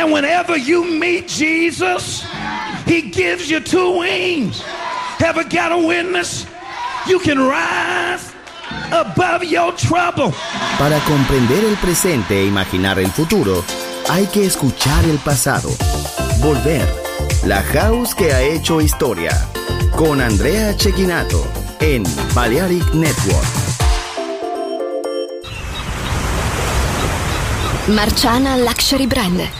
And whenever you meet Jesus, he gives you two wings. Ever got a witness? You can rise above your trouble. Para comprender el presente e imaginar el futuro, hay que escuchar el pasado. Volver. La house que ha hecho historia. Con Andrea Chequinato en Balearic Network. Marciana Luxury Brand,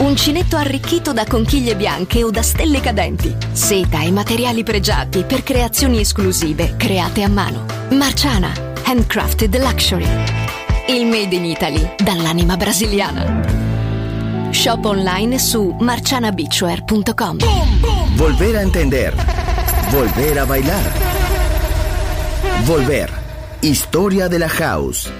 Uncinetto arricchito da conchiglie bianche o da stelle cadenti. Seta e materiali pregiati per creazioni esclusive create a mano. Marciana, handcrafted luxury. Il made in Italy dall'anima brasiliana. Shop online su marcianabeachwear.com. Volver a entender. Volver a bailar. Volver. Historia de la house.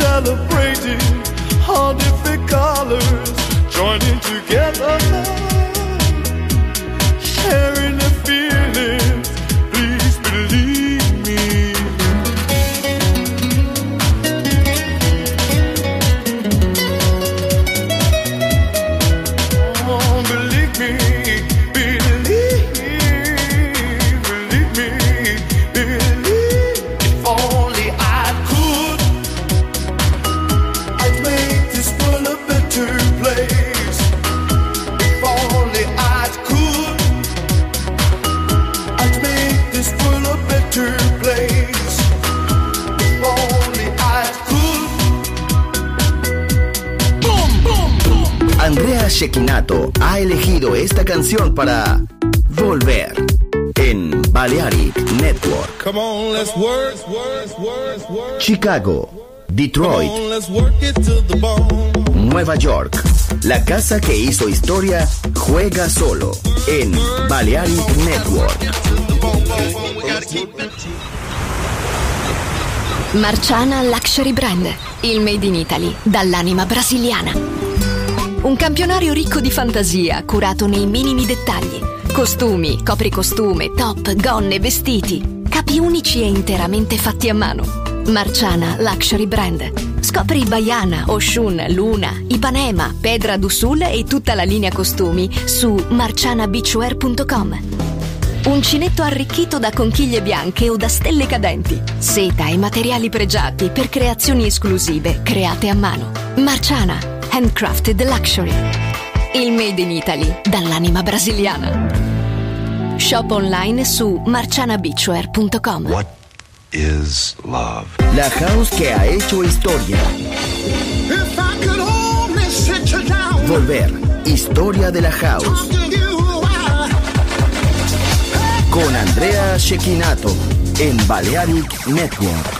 Celebrating all different colors, joining together sharing Shekinato ha elegido esta canción para Volver en Balearic Network. Come on, let's work, work, work, work. Chicago, Detroit, on, let's work it to the bone. Nueva York. La casa que hizo historia juega solo en Balearic Network. Marciana Luxury Brand, il made in Italy dall'anima brasiliana. Un campionario ricco di fantasia, curato nei minimi dettagli. Costumi, copricostume, top, gonne, vestiti. Capi unici e interamente fatti a mano. Marciana Luxury Brand. Scopri Baiana, Oshun, Luna, Ipanema, Pedra d'Usul e tutta la linea costumi su marcianabeachwear.com. Uncinetto arricchito da conchiglie bianche o da stelle cadenti. Seta e materiali pregiati per creazioni esclusive create a mano. Marciana, handcrafted luxury. Il made in Italy dall'anima brasiliana. Shop online su marcianabeachwear.com. What is love? La house que ha hecho historia. If I could only sit you down, Volver, historia de la house. Con Andrea Shekinato en Balearic Network.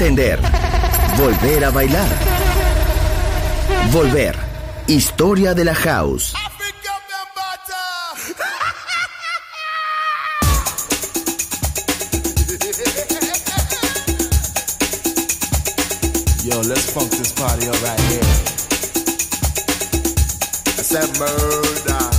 entender. Volver a bailar. Volver. Historia de la house. Yo, let's funk this party up right here. I said murder.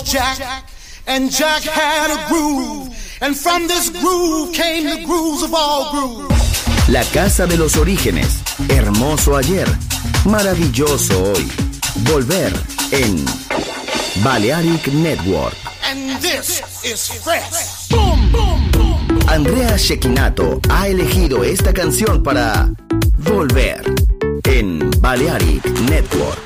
was Jack, and Jack had a groove, and from this groove came the grooves of all grooves. La casa de los orígenes, hermoso ayer, maravilloso hoy. Volver en Balearic Network. And this is fresh. Andrea Shekinato ha elegido esta canción para Volver en Balearic Network.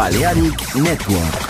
Balearic Network.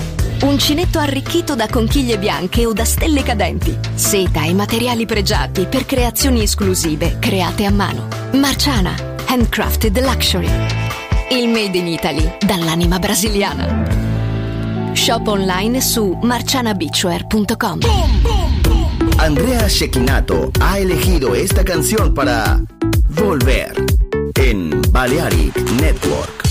Uncinetto arricchito da conchiglie bianche o da stelle cadenti. Seta e materiali pregiati per creazioni esclusive create a mano. Marciana, handcrafted luxury. Il made in Italy dall'anima brasiliana. Shop online su marcianabeachwear.com. Andrea Shekinato ha elegido esta canción para Volver en Balearic Network.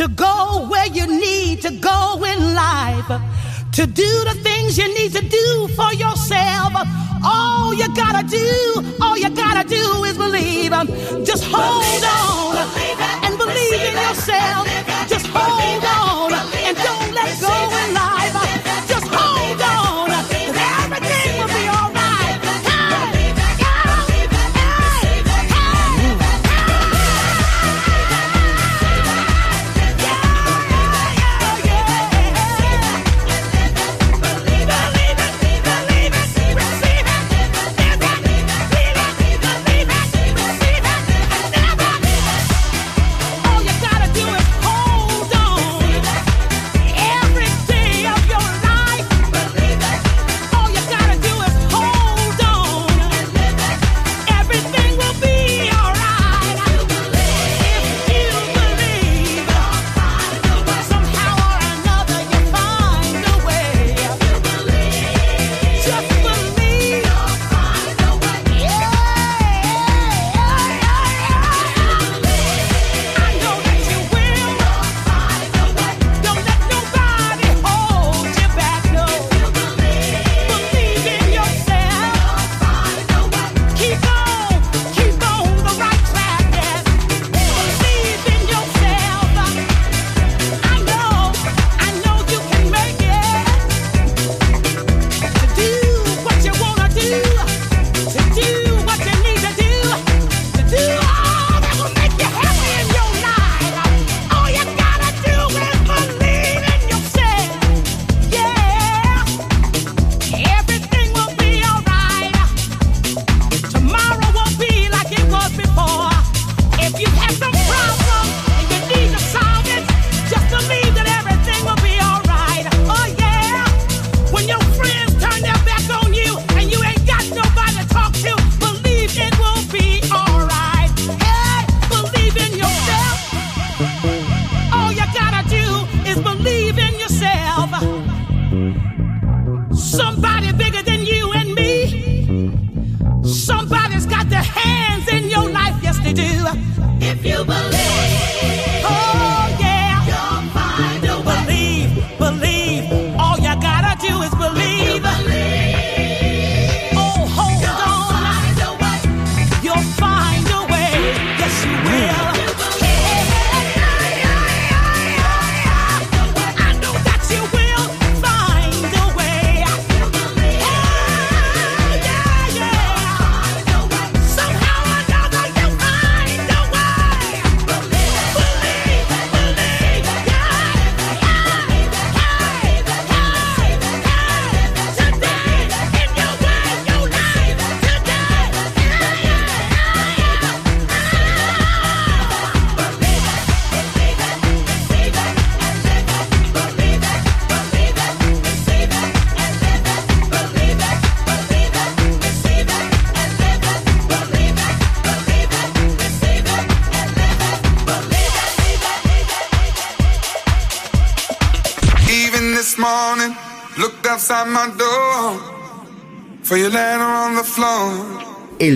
to go where you need to go in life, to do the things you need to do for yourself. All you gotta do, all you gotta do is believe. Just hold on and believe in yourself. Just hold on.